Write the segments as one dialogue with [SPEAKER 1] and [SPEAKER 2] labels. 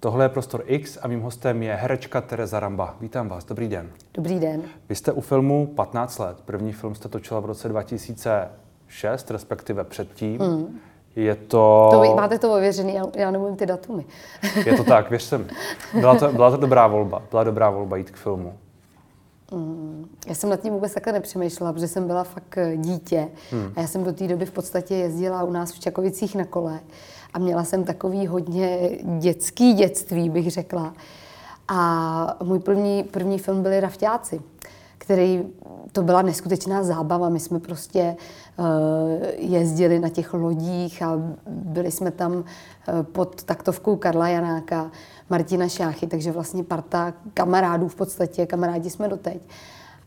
[SPEAKER 1] Tohle je Prostor X a mým hostem je herečka Tereza Ramba. Vítám vás, dobrý den.
[SPEAKER 2] Dobrý den.
[SPEAKER 1] Vy jste u filmu 15 let. První film jste točila v roce 2006, respektive předtím. Mm. Je to...
[SPEAKER 2] to vy, máte to ověřený, já, já nemůžu ty datumy.
[SPEAKER 1] je to tak, věřte mi. Byla to, byla to dobrá volba. Byla dobrá volba jít k filmu.
[SPEAKER 2] Mm, já jsem nad tím vůbec takhle nepřemýšlela, protože jsem byla fakt eh, dítě. Hmm. A já jsem do té doby v podstatě jezdila u nás v Čakovicích na kole. A měla jsem takový hodně dětský dětství, bych řekla. A můj první, první film byly Rafťáci, který, to byla neskutečná zábava. My jsme prostě uh, jezdili na těch lodích a byli jsme tam uh, pod taktovkou Karla Janáka, Martina Šáchy, takže vlastně parta kamarádů v podstatě, kamarádi jsme doteď.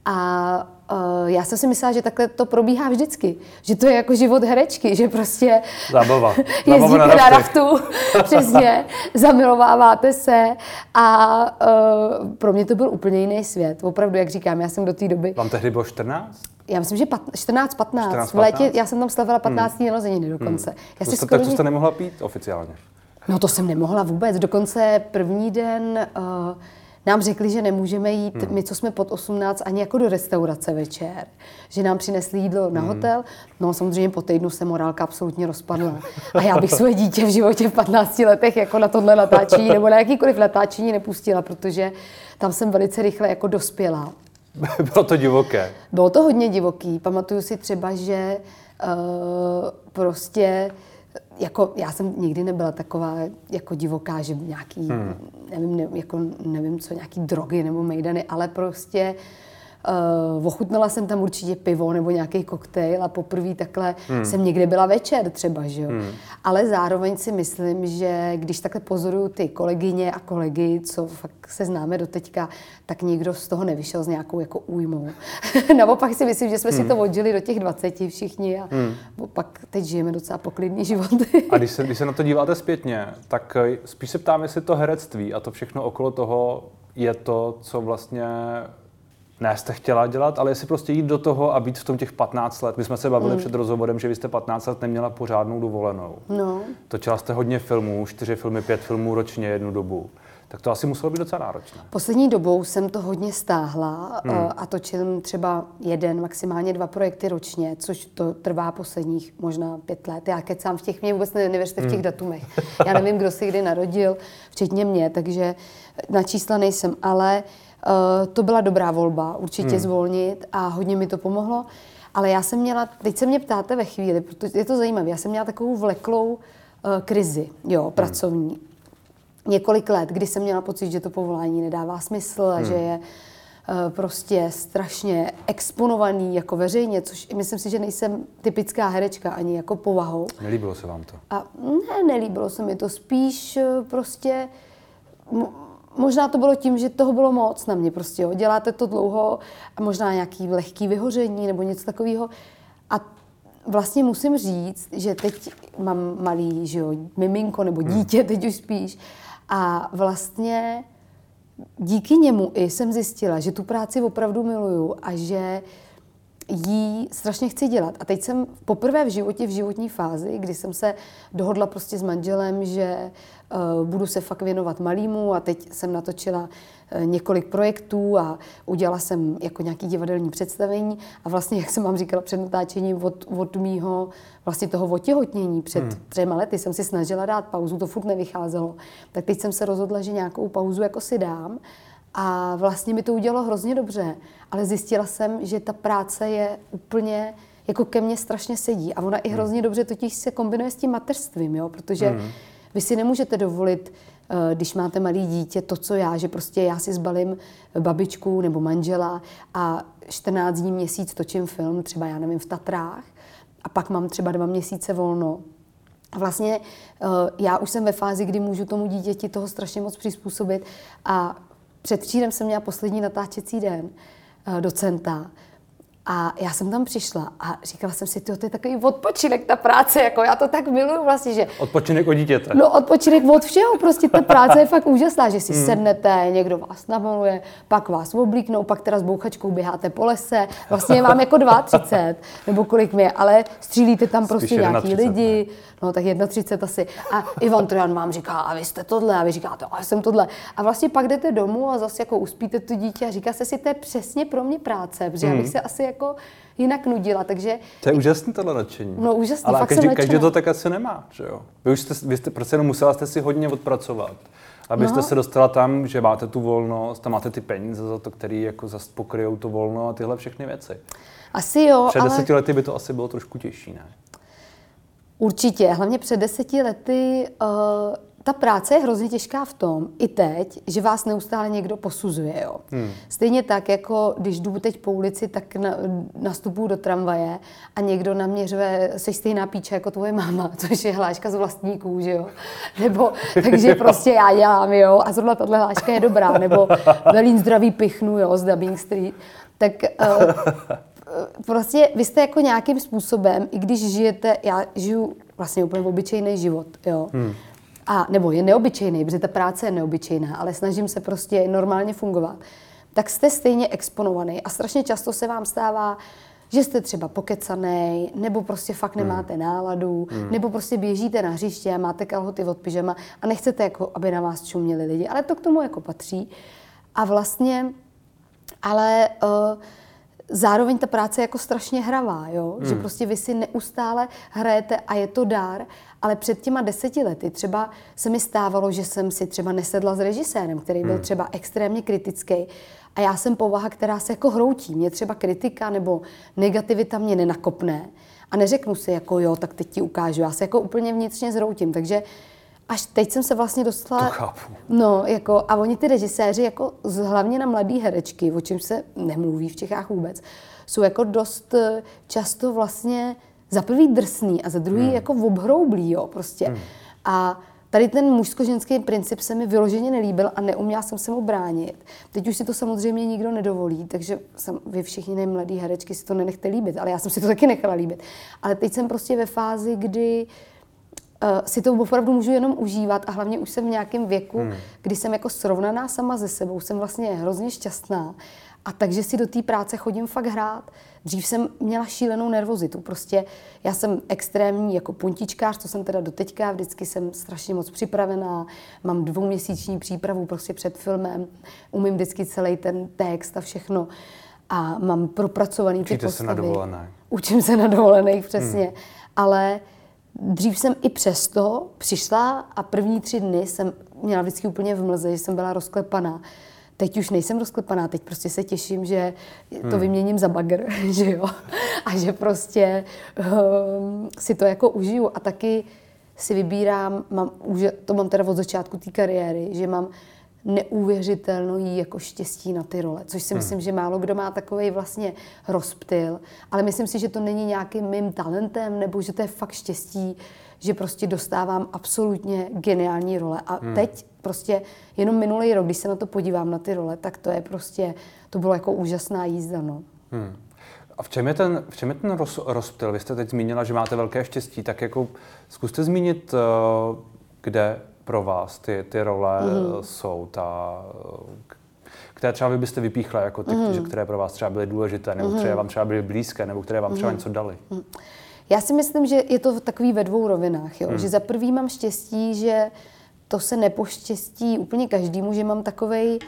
[SPEAKER 2] A já jsem si myslela, že takhle to probíhá vždycky. Že to je jako život herečky, že prostě
[SPEAKER 1] Zábava.
[SPEAKER 2] jezdíte na, na raftu, přesně, zamilováváte se a uh, pro mě to byl úplně jiný svět. Opravdu, jak říkám, já jsem do té doby...
[SPEAKER 1] Vám tehdy bylo 14?
[SPEAKER 2] Já myslím, že 14-15. V létě já jsem tam slavila 15. Hmm. narozeniny dokonce.
[SPEAKER 1] Hmm. Já to, skoro... Tak to jste nemohla pít oficiálně?
[SPEAKER 2] No to jsem nemohla vůbec. Dokonce první den... Uh, nám řekli, že nemůžeme jít, hmm. my, co jsme pod 18, ani jako do restaurace večer. Že nám přinesli jídlo na hmm. hotel. No samozřejmě po týdnu se morálka absolutně rozpadla. A já bych své dítě v životě v 15 letech jako na tohle natáčení nebo na jakýkoliv natáčení nepustila, protože tam jsem velice rychle jako dospěla.
[SPEAKER 1] Bylo to divoké.
[SPEAKER 2] Bylo to hodně divoký. Pamatuju si třeba, že uh, prostě jako já jsem nikdy nebyla taková jako divoká, že nějaký, hmm. nevím, ne, jako nevím co, nějaký drogy nebo mejdany, ale prostě Uh, ochutnala jsem tam určitě pivo nebo nějaký koktejl a poprvé takhle hmm. jsem někde byla večer třeba, že jo. Hmm. Ale zároveň si myslím, že když takhle pozoruju ty kolegyně a kolegy, co fakt se známe do teďka, tak nikdo z toho nevyšel s nějakou jako újmou. Naopak si myslím, že jsme hmm. si to odžili do těch 20 všichni a hmm. pak teď žijeme docela poklidný životy.
[SPEAKER 1] a když se, když se na to díváte zpětně, tak eh, spíš se ptám, jestli to herectví a to všechno okolo toho je to, co vlastně ne jste chtěla dělat, ale jestli prostě jít do toho a být v tom těch 15 let. My jsme se bavili mm. před rozhovorem, že vy jste 15 let neměla pořádnou dovolenou. No. Točila jste hodně filmů, čtyři filmy, pět filmů ročně jednu dobu. Tak to asi muselo být docela náročné.
[SPEAKER 2] Poslední dobou jsem to hodně stáhla hmm. a točím třeba jeden, maximálně dva projekty ročně, což to trvá posledních možná pět let. Já kecám v těch, mě vůbec nevěřte v těch hmm. datumech. Já nevím, kdo se kdy narodil, včetně mě, takže na čísla nejsem, ale Uh, to byla dobrá volba, určitě hmm. zvolnit a hodně mi to pomohlo. Ale já jsem měla, teď se mě ptáte ve chvíli, protože je to zajímavé, já jsem měla takovou vleklou uh, krizi, jo, hmm. pracovní. Několik let, kdy jsem měla pocit, že to povolání nedává smysl a hmm. že je uh, prostě strašně exponovaný jako veřejně, což myslím si, že nejsem typická herečka ani jako povahou.
[SPEAKER 1] Nelíbilo se vám to?
[SPEAKER 2] A ne, nelíbilo se mi to. Spíš prostě možná to bylo tím, že toho bylo moc na mě prostě, jo. Děláte to dlouho a možná nějaký lehký vyhoření nebo něco takového. A vlastně musím říct, že teď mám malý, že jo, miminko nebo hmm. dítě, teď už spíš. A vlastně díky němu i jsem zjistila, že tu práci opravdu miluju a že jí strašně chci dělat. A teď jsem poprvé v životě, v životní fázi, kdy jsem se dohodla prostě s manželem, že uh, budu se fakt věnovat malýmu a teď jsem natočila uh, několik projektů a udělala jsem jako nějaký divadelní představení a vlastně, jak jsem vám říkala před natáčením od, od mýho vlastně toho otěhotnění před hmm. třema lety jsem si snažila dát pauzu, to furt nevycházelo. Tak teď jsem se rozhodla, že nějakou pauzu jako si dám a vlastně mi to udělalo hrozně dobře, ale zjistila jsem, že ta práce je úplně jako ke mně strašně sedí a ona i hmm. hrozně dobře totiž se kombinuje s tím mateřstvím, jo? protože hmm. Vy si nemůžete dovolit, eh, když máte malý dítě, to, co já, že prostě já si zbalím babičku nebo manžela a 14 dní měsíc točím film, třeba já nevím, v Tatrách a pak mám třeba dva měsíce volno. A vlastně eh, já už jsem ve fázi, kdy můžu tomu dítěti toho strašně moc přizpůsobit a před jsem měla poslední natáčecí den uh, docenta A já jsem tam přišla a říkala jsem si, to je takový odpočinek, ta práce, jako já to tak miluju vlastně, že...
[SPEAKER 1] Odpočinek od dítěte.
[SPEAKER 2] No odpočinek od všeho, prostě ta práce je fakt úžasná, že si hmm. sednete, někdo vás namaluje, pak vás oblíknou, pak teda s bouchačkou běháte po lese, vlastně je vám jako 32, nebo kolik je, ale střílíte tam prostě Spíš nějaký 30, lidi, ne? no tak 31 asi. A Ivan Trojan vám říká, a vy jste tohle, a vy říkáte, a já jsem tohle. A vlastně pak jdete domů a zase jako uspíte to dítě a říká se si, to je přesně pro mě práce, protože hmm. já bych se asi jako jinak nudila, takže...
[SPEAKER 1] To je úžasné tohle nadšení.
[SPEAKER 2] No úžasný,
[SPEAKER 1] Ale
[SPEAKER 2] fakt
[SPEAKER 1] každý,
[SPEAKER 2] jsem
[SPEAKER 1] každý to tak asi nemá, že jo? Vy už jste, vy jste prostě jenom musela jste si hodně odpracovat, abyste no. se dostala tam, že máte tu volnost, tam máte ty peníze za to, který jako zase pokryjou to volno a tyhle všechny věci.
[SPEAKER 2] Asi jo,
[SPEAKER 1] Před
[SPEAKER 2] ale...
[SPEAKER 1] deseti lety by to asi bylo trošku těžší, ne?
[SPEAKER 2] Určitě, hlavně před deseti lety uh, ta práce je hrozně těžká v tom, i teď, že vás neustále někdo posuzuje. Jo. Hmm. Stejně tak, jako když jdu teď po ulici, tak na, nastupuju do tramvaje a někdo na mě řve, jsi stejná píče jako tvoje máma, což je hláška z vlastní kůže, jo. Nebo, takže prostě já dělám, jo, a zrovna tahle hláška je dobrá, nebo velín zdraví pichnu, jo, z Dubbing Street. Tak uh, prostě vy jste jako nějakým způsobem, i když žijete, já žiju vlastně úplně obyčejný život, jo, hmm a nebo je neobyčejný, protože ta práce je neobyčejná, ale snažím se prostě normálně fungovat, tak jste stejně exponovaný a strašně často se vám stává, že jste třeba pokecaný, nebo prostě fakt hmm. nemáte hmm. náladu, hmm. nebo prostě běžíte na hřiště a máte kalhoty od pyžama a nechcete, jako, aby na vás čuměli lidi, ale to k tomu jako patří. A vlastně, ale uh, zároveň ta práce je jako strašně hravá, jo? Hmm. že prostě vy si neustále hrajete a je to dár, ale před těma deseti lety třeba se mi stávalo, že jsem si třeba nesedla s režisérem, který byl hmm. třeba extrémně kritický a já jsem povaha, která se jako hroutí. Mě třeba kritika nebo negativita mě nenakopne a neřeknu si jako jo, tak teď ti ukážu. Já se jako úplně vnitřně zhroutím, takže až teď jsem se vlastně dostala...
[SPEAKER 1] To chápu.
[SPEAKER 2] No, jako, a oni ty režiséři, jako hlavně na mladé herečky, o čem se nemluví v Čechách vůbec, jsou jako dost eh, často vlastně za prvý drsný a za druhý hmm. jako obhroublý, jo, prostě. Hmm. A tady ten mužsko-ženský princip se mi vyloženě nelíbil a neuměla jsem se mu bránit. Teď už si to samozřejmě nikdo nedovolí, takže jsem, vy všichni nejmladý herečky si to nenechte líbit, ale já jsem si to taky nechala líbit. Ale teď jsem prostě ve fázi, kdy uh, si to opravdu můžu jenom užívat a hlavně už jsem v nějakém věku, hmm. kdy jsem jako srovnaná sama ze sebou, jsem vlastně hrozně šťastná a takže si do té práce chodím fakt hrát. Dřív jsem měla šílenou nervozitu. Prostě já jsem extrémní jako puntičkář, to jsem teda doteďka, vždycky jsem strašně moc připravená, mám dvouměsíční přípravu prostě před filmem, umím vždycky celý ten text a všechno a mám propracovaný
[SPEAKER 1] Učíte
[SPEAKER 2] ty postavy.
[SPEAKER 1] se na dovolené.
[SPEAKER 2] Učím se na dovolených, přesně. Hmm. Ale Dřív jsem i přesto přišla a první tři dny jsem měla vždycky úplně v mlze, že jsem byla rozklepaná. Teď už nejsem rozklepaná, teď prostě se těším, že to hmm. vyměním za bagr, že jo. A že prostě um, si to jako užiju. A taky si vybírám, mám, už, to mám teda od začátku té kariéry, že mám neuvěřitelný jako štěstí na ty role, což si hmm. myslím, že málo kdo má takový vlastně rozptyl, ale myslím si, že to není nějakým mým talentem, nebo že to je fakt štěstí, že prostě dostávám absolutně geniální role. A hmm. teď prostě jenom minulý rok, když se na to podívám, na ty role, tak to je prostě, to bylo jako úžasná jízda, no. Hmm.
[SPEAKER 1] A v čem je ten, v čem je ten roz, rozptyl? Vy jste teď zmínila, že máte velké štěstí, tak jako zkuste zmínit, eh, kde pro vás ty, ty role mm. jsou, ta, které třeba vy byste vypíchla jako ty, mm. které pro vás třeba byly důležité, nebo mm. které vám třeba byly blízké, nebo které vám třeba mm. něco dali? Mm.
[SPEAKER 2] Já si myslím, že je to takový ve dvou rovinách. Jo? Mm. Že za prvý mám štěstí, že to se nepoštěstí úplně každému, že mám takový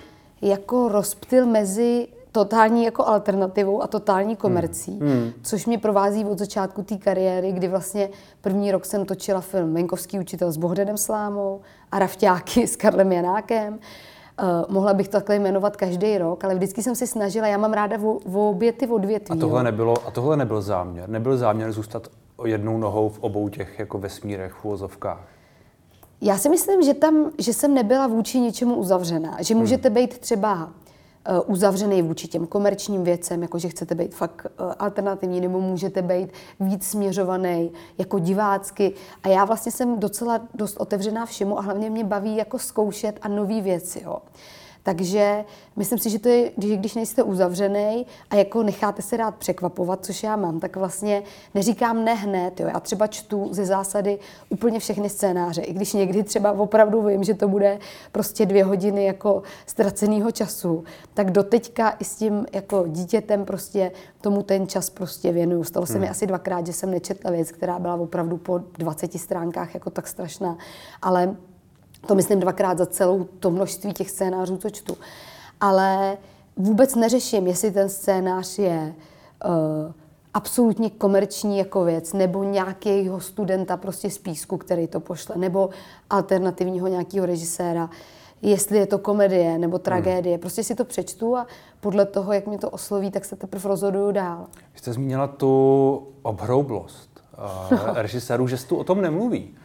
[SPEAKER 2] jako rozptyl mezi totální jako alternativou a totální komercí, hmm. Hmm. což mě provází od začátku té kariéry, kdy vlastně první rok jsem točila film Venkovský učitel s Bohdedem Slámou a Rafťáky s Karlem Janákem. Uh, mohla bych to takhle jmenovat každý rok, ale vždycky jsem si snažila, já mám ráda v, v obě ty odvětví.
[SPEAKER 1] A tohle, nebylo, a tohle nebyl záměr? Nebyl záměr zůstat jednou nohou v obou těch jako vesmírech, v úvozovkách?
[SPEAKER 2] Já si myslím, že tam, že jsem nebyla vůči ničemu uzavřená. Že můžete hmm. být třeba uzavřený vůči těm komerčním věcem, jako že chcete být fakt eh, alternativní, nebo můžete být víc směřovaný jako divácky. A já vlastně jsem docela dost otevřená všemu a hlavně mě baví jako zkoušet a nové věci. Jo. Takže myslím si, že to je, když, když nejste uzavřený a jako necháte se rád překvapovat, což já mám, tak vlastně neříkám ne hned. Jo. Já třeba čtu ze zásady úplně všechny scénáře, i když někdy třeba opravdu vím, že to bude prostě dvě hodiny jako ztraceného času, tak doteďka i s tím jako dítětem prostě tomu ten čas prostě věnuju. Stalo se hmm. mi asi dvakrát, že jsem nečetla věc, která byla opravdu po 20 stránkách jako tak strašná, ale to myslím dvakrát za celou to množství těch scénářů, co čtu. Ale vůbec neřeším, jestli ten scénář je uh, absolutně komerční jako věc, nebo nějakého studenta prostě z písku, který to pošle, nebo alternativního nějakého režiséra, jestli je to komedie nebo tragédie. Hmm. Prostě si to přečtu a podle toho, jak mě to osloví, tak se teprve rozhoduju dál.
[SPEAKER 1] Jste zmínila tu obhroublost uh, režisérů, že tu o tom nemluví.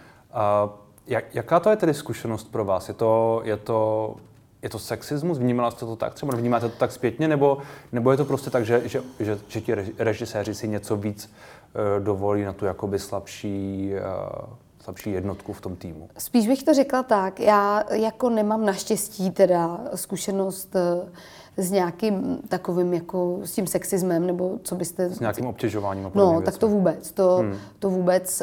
[SPEAKER 1] Uh, jak, jaká to je tedy zkušenost pro vás? Je to, je to, je to sexismus? Vnímala jste to tak? Třeba vnímáte to tak zpětně? Nebo, nebo je to prostě tak, že, že, že, že ti režiséři si něco víc uh, dovolí na tu jakoby slabší, uh, slabší jednotku v tom týmu?
[SPEAKER 2] Spíš bych to řekla tak. Já jako nemám naštěstí teda zkušenost uh, s nějakým takovým jako s tím sexismem, nebo co byste...
[SPEAKER 1] S nějakým obtěžováním.
[SPEAKER 2] No, věcmi. tak to vůbec, to, hmm. to vůbec,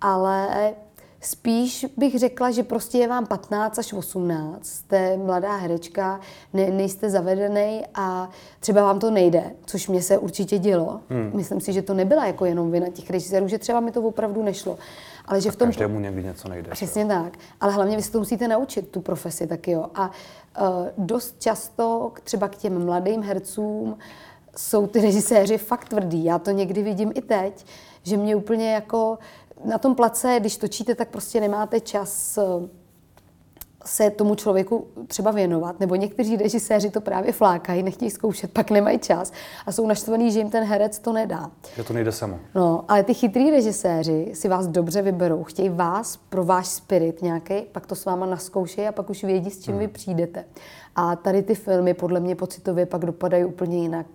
[SPEAKER 2] ale Spíš bych řekla, že prostě je vám 15 až 18, jste mladá herečka, ne, nejste zavedený a třeba vám to nejde, což mě se určitě dělo. Hmm. Myslím si, že to nebyla jako jenom vina těch režisérů, že třeba mi to opravdu nešlo.
[SPEAKER 1] Ale že v tom... Každému někdy něco nejde.
[SPEAKER 2] Přesně třeba. tak. Ale hlavně vy se to musíte naučit, tu profesi taky jo. A uh, dost často třeba k těm mladým hercům jsou ty režiséři fakt tvrdí. Já to někdy vidím i teď, že mě úplně jako na tom place, když točíte, tak prostě nemáte čas eh, se tomu člověku třeba věnovat, nebo někteří režiséři to právě flákají, nechtějí zkoušet, pak nemají čas a jsou naštvaný, že jim ten herec to nedá.
[SPEAKER 1] Že to nejde samo.
[SPEAKER 2] No, ale ty chytrý režiséři si vás dobře vyberou, chtějí vás pro váš spirit nějaký, pak to s váma naskoušejí a pak už vědí, s čím hmm. vy přijdete. A tady ty filmy podle mě pocitově pak dopadají úplně jinak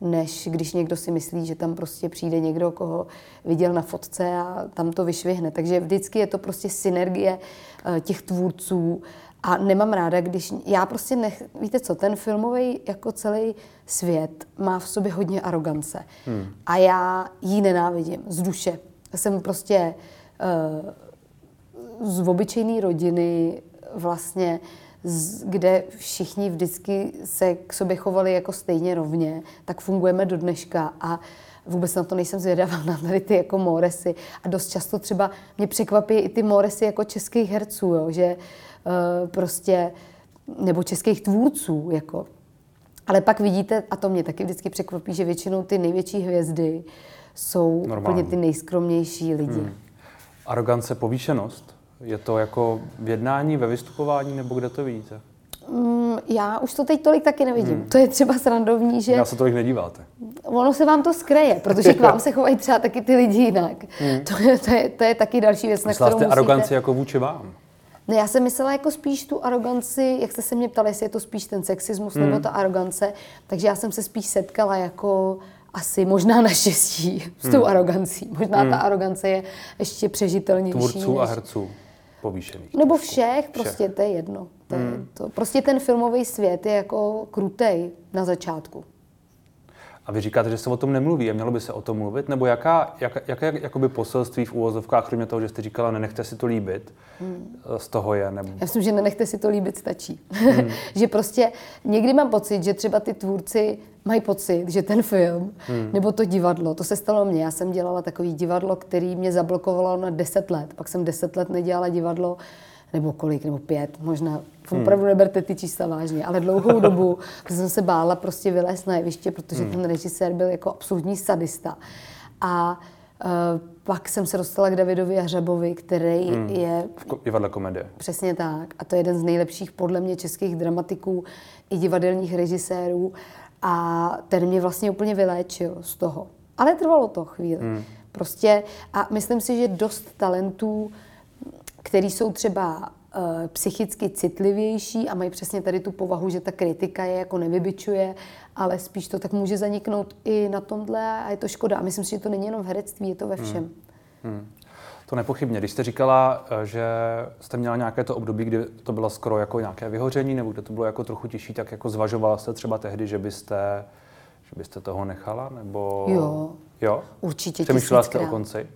[SPEAKER 2] než když někdo si myslí, že tam prostě přijde někdo, koho viděl na fotce a tam to vyšvihne. Takže vždycky je to prostě synergie eh, těch tvůrců a nemám ráda, když já prostě nech, víte co, ten filmový jako celý svět má v sobě hodně arogance hmm. a já ji nenávidím z duše. Jsem prostě uh, z obyčejné rodiny vlastně kde všichni vždycky se k sobě chovali jako stejně rovně, tak fungujeme do dneška a vůbec na to nejsem zvědavá na tady ty jako moresy. A dost často třeba mě překvapí i ty moresy jako českých herců, jo, že uh, prostě, nebo českých tvůrců, jako. Ale pak vidíte, a to mě taky vždycky překvapí, že většinou ty největší hvězdy jsou Normální. úplně ty nejskromnější lidi. Hmm.
[SPEAKER 1] Arogance, povýšenost? Je to jako v jednání, ve vystupování, nebo kde to vidíte?
[SPEAKER 2] Mm, já už to teď tolik taky nevidím. Hmm. To je třeba srandovní, že...
[SPEAKER 1] Já se tolik nedíváte.
[SPEAKER 2] Ono se vám to skreje, protože k vám se chovají třeba taky ty lidi jinak. Hmm. To, je, to, je, to je taky další věc,
[SPEAKER 1] na kterou musíte... aroganci jako vůči vám?
[SPEAKER 2] Ne, já jsem myslela jako spíš tu aroganci, jak jste se mě ptali, jestli je to spíš ten sexismus hmm. nebo ta arogance, takže já jsem se spíš setkala jako asi možná naštěstí s tou hmm. arogancí. Možná hmm. ta arogance je ještě přežitelnější.
[SPEAKER 1] Tvůrců než... a herců povýšených.
[SPEAKER 2] Nebo všech, prostě všech. to je jedno. To hmm. je to. Prostě ten filmový svět je jako krutej na začátku.
[SPEAKER 1] A vy říkáte, že se o tom nemluví a mělo by se o tom mluvit? Nebo jaká, jak, jaké jakoby poselství v úvozovkách, kromě toho, že jste říkala, nenechte si to líbit, hmm. z toho je? Nebo...
[SPEAKER 2] Já myslím, že nenechte si to líbit stačí. Hmm. že prostě někdy mám pocit, že třeba ty tvůrci mají pocit, že ten film hmm. nebo to divadlo, to se stalo mně. Já jsem dělala takový divadlo, který mě zablokovalo na 10 let. Pak jsem 10 let nedělala divadlo, nebo kolik, nebo pět, možná. Hmm. Opravdu neberte ty čísla vážně, ale dlouhou dobu jsem se bála prostě vylézt na jeviště, protože hmm. ten režisér byl jako absolutní sadista. A uh, pak jsem se dostala k Davidovi Hřebovi, který hmm. je...
[SPEAKER 1] V divadle komedie.
[SPEAKER 2] Přesně tak. A to je jeden z nejlepších podle mě českých dramatiků i divadelních režisérů. A ten mě vlastně úplně vyléčil z toho. Ale trvalo to chvíli. Hmm. Prostě a myslím si, že dost talentů, který jsou třeba uh, psychicky citlivější a mají přesně tady tu povahu, že ta kritika je jako nevybičuje, ale spíš to tak může zaniknout i na tomhle a je to škoda. A myslím si, že to není jenom v herectví, je to ve hmm. všem. Hmm. Hmm.
[SPEAKER 1] To nepochybně. Když jste říkala, eh, že jste měla nějaké to období, kdy to bylo skoro jako nějaké vyhoření, nebo kde to bylo jako trochu těžší, tak jako zvažovala jste třeba tehdy, že byste, že byste toho nechala? Nebo...
[SPEAKER 2] Jo.
[SPEAKER 1] Jo?
[SPEAKER 2] Určitě
[SPEAKER 1] Přemýšlela jste o konci?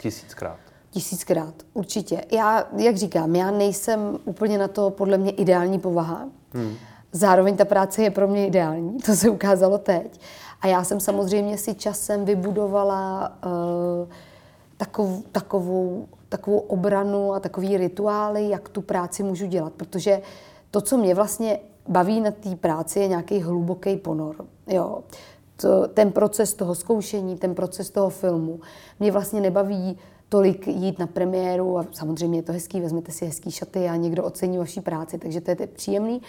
[SPEAKER 1] Tisíckrát.
[SPEAKER 2] Tisíckrát, určitě. Já, jak říkám, já nejsem úplně na to podle mě ideální povaha. Hmm. Zároveň ta práce je pro mě ideální, to se ukázalo teď. A já jsem samozřejmě si časem vybudovala uh, takov, takovou, takovou obranu a takový rituály, jak tu práci můžu dělat. Protože to, co mě vlastně baví na té práci, je nějaký hluboký ponor. Jo. To, ten proces toho zkoušení, ten proces toho filmu. Mě vlastně nebaví tolik jít na premiéru a samozřejmě je to hezký, vezmete si hezký šaty a někdo ocení vaši práci, takže to je příjemný,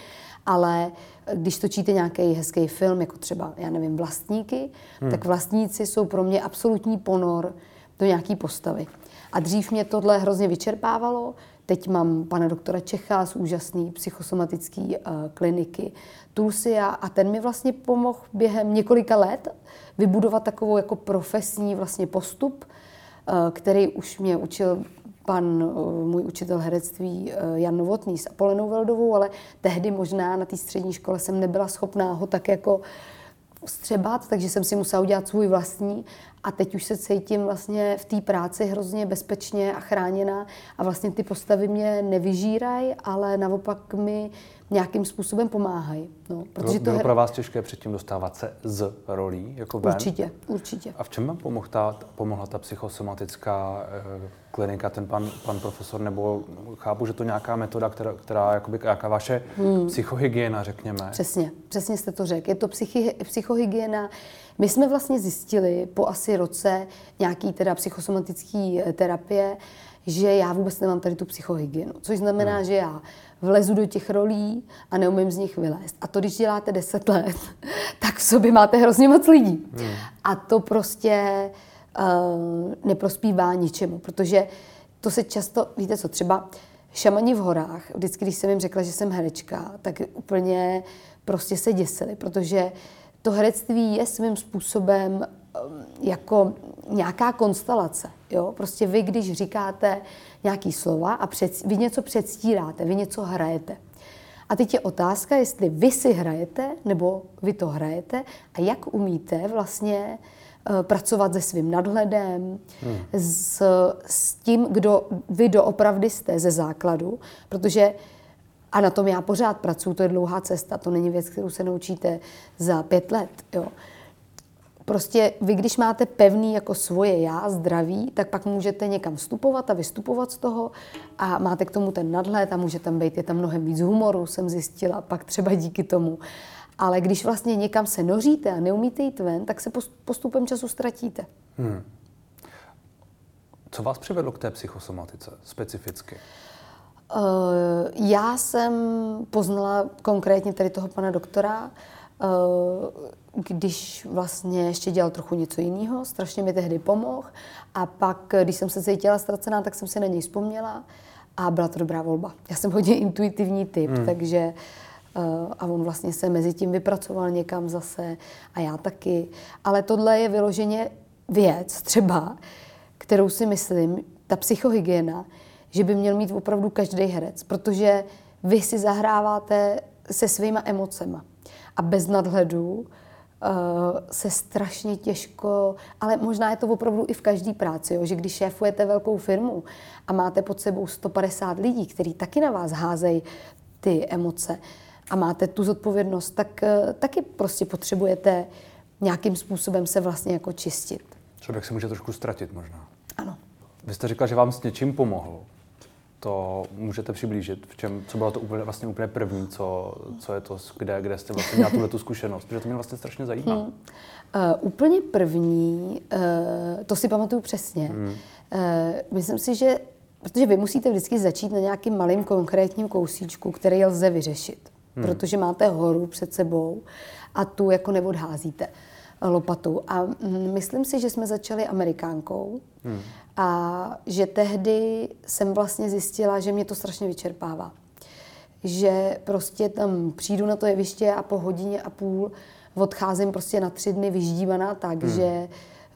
[SPEAKER 2] ale když točíte nějaký hezký film, jako třeba, já nevím, Vlastníky, hmm. tak vlastníci jsou pro mě absolutní ponor do nějaký postavy. A dřív mě tohle hrozně vyčerpávalo, Teď mám pana doktora Čecha z úžasné psychosomatické uh, kliniky Tulsia a ten mi vlastně pomohl během několika let vybudovat takovou jako profesní vlastně postup, který už mě učil pan, uh, můj učitel herectví Jan Novotný s Apolenou Veldovou, ale tehdy možná na té střední škole jsem nebyla schopná ho tak jako střebat, takže jsem si musela udělat svůj vlastní a teď už se cítím vlastně v té práci hrozně bezpečně a chráněná a vlastně ty postavy mě nevyžírají, ale naopak mi nějakým způsobem pomáhají. No,
[SPEAKER 1] protože bylo, to her... pro vás těžké předtím dostávat se z rolí? Jako ven?
[SPEAKER 2] Určitě, určitě.
[SPEAKER 1] A v čem vám pomohla ta, pomohla ta psychosomatická eh, klinika, ten pan, pan profesor, nebo chápu, že to nějaká metoda, která, která jakoby, jaká vaše hmm. psychohygiena, řekněme?
[SPEAKER 2] Přesně, přesně jste to řekl. Je to psychi, psychohygiena. My jsme vlastně zjistili po asi roce nějaký teda psychosomatický eh, terapie, že já vůbec nemám tady tu psychohygienu. Což znamená, hmm. že já vlezu do těch rolí a neumím z nich vylézt. A to, když děláte deset let, tak v sobě máte hrozně moc lidí. Hmm. A to prostě neprospívá ničemu, protože to se často, víte co, třeba šamani v horách, vždycky, když jsem jim řekla, že jsem herečka, tak úplně prostě se děsili, protože to herectví je svým způsobem um, jako nějaká konstelace. Jo? Prostě vy, když říkáte nějaký slova a před, vy něco předstíráte, vy něco hrajete. A teď je otázka, jestli vy si hrajete, nebo vy to hrajete a jak umíte vlastně uh, pracovat se svým nadhledem, hmm. s, s tím, kdo vy doopravdy jste ze základu, protože a na tom já pořád pracuji, to je dlouhá cesta, to není věc, kterou se naučíte za pět let. Jo. Prostě vy, když máte pevný jako svoje já, zdraví, tak pak můžete někam vstupovat a vystupovat z toho a máte k tomu ten nadhled a může tam být, je tam mnohem víc humoru, jsem zjistila, pak třeba díky tomu. Ale když vlastně někam se noříte a neumíte jít ven, tak se postupem času ztratíte. Hmm.
[SPEAKER 1] Co vás přivedlo k té psychosomatice specificky?
[SPEAKER 2] Uh, já jsem poznala konkrétně tady toho pana doktora, uh, když vlastně ještě dělal trochu něco jiného, strašně mi tehdy pomohl. A pak, když jsem se cítila ztracená, tak jsem si na něj vzpomněla a byla to dobrá volba. Já jsem hodně intuitivní typ, hmm. takže uh, a on vlastně se mezi tím vypracoval někam zase a já taky. Ale tohle je vyloženě věc třeba, kterou si myslím, ta psychohygiena, že by měl mít opravdu každý herec, protože vy si zahráváte se svýma emocema a bez nadhledu uh, se strašně těžko, ale možná je to opravdu i v každé práci, jo, že když šéfujete velkou firmu a máte pod sebou 150 lidí, kteří taky na vás házejí ty emoce a máte tu zodpovědnost, tak uh, taky prostě potřebujete nějakým způsobem se vlastně jako čistit.
[SPEAKER 1] Člověk se může trošku ztratit možná.
[SPEAKER 2] Ano.
[SPEAKER 1] Vy jste říkal, že vám s něčím pomohlo to můžete přiblížit? V čem, co bylo to úplně, vlastně úplně první, co, co je to, kde, kde jste vlastně měla tuhle tu zkušenost? Protože to mě vlastně strašně zajímá. Hmm. Uh,
[SPEAKER 2] úplně první, uh, to si pamatuju přesně. Hmm. Uh, myslím si, že Protože vy musíte vždycky začít na nějakým malým konkrétním kousíčku, který lze vyřešit. Hmm. Protože máte horu před sebou a tu jako neodházíte lopatou. A mm, myslím si, že jsme začali Amerikánkou hmm. a že tehdy jsem vlastně zjistila, že mě to strašně vyčerpává. Že prostě tam přijdu na to jeviště a po hodině a půl odcházím prostě na tři dny vyždívaná tak, hmm. že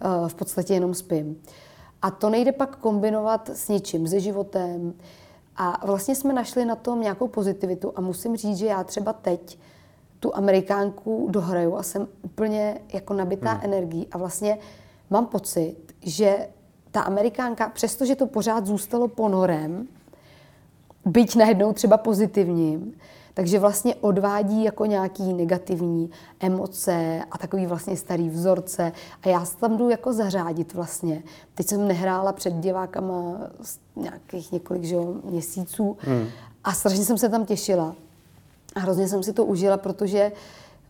[SPEAKER 2] uh, v podstatě jenom spím. A to nejde pak kombinovat s ničím, se životem. A vlastně jsme našli na tom nějakou pozitivitu a musím říct, že já třeba teď tu Amerikánku dohraju a jsem úplně jako nabitá hmm. energií a vlastně mám pocit, že ta Amerikánka, přestože to pořád zůstalo ponorem, byť najednou třeba pozitivním, takže vlastně odvádí jako nějaký negativní emoce a takový vlastně starý vzorce. A já se tam jdu jako zařádit vlastně. Teď jsem nehrála před divákama nějakých několik že, měsíců hmm. a strašně jsem se tam těšila. A hrozně jsem si to užila, protože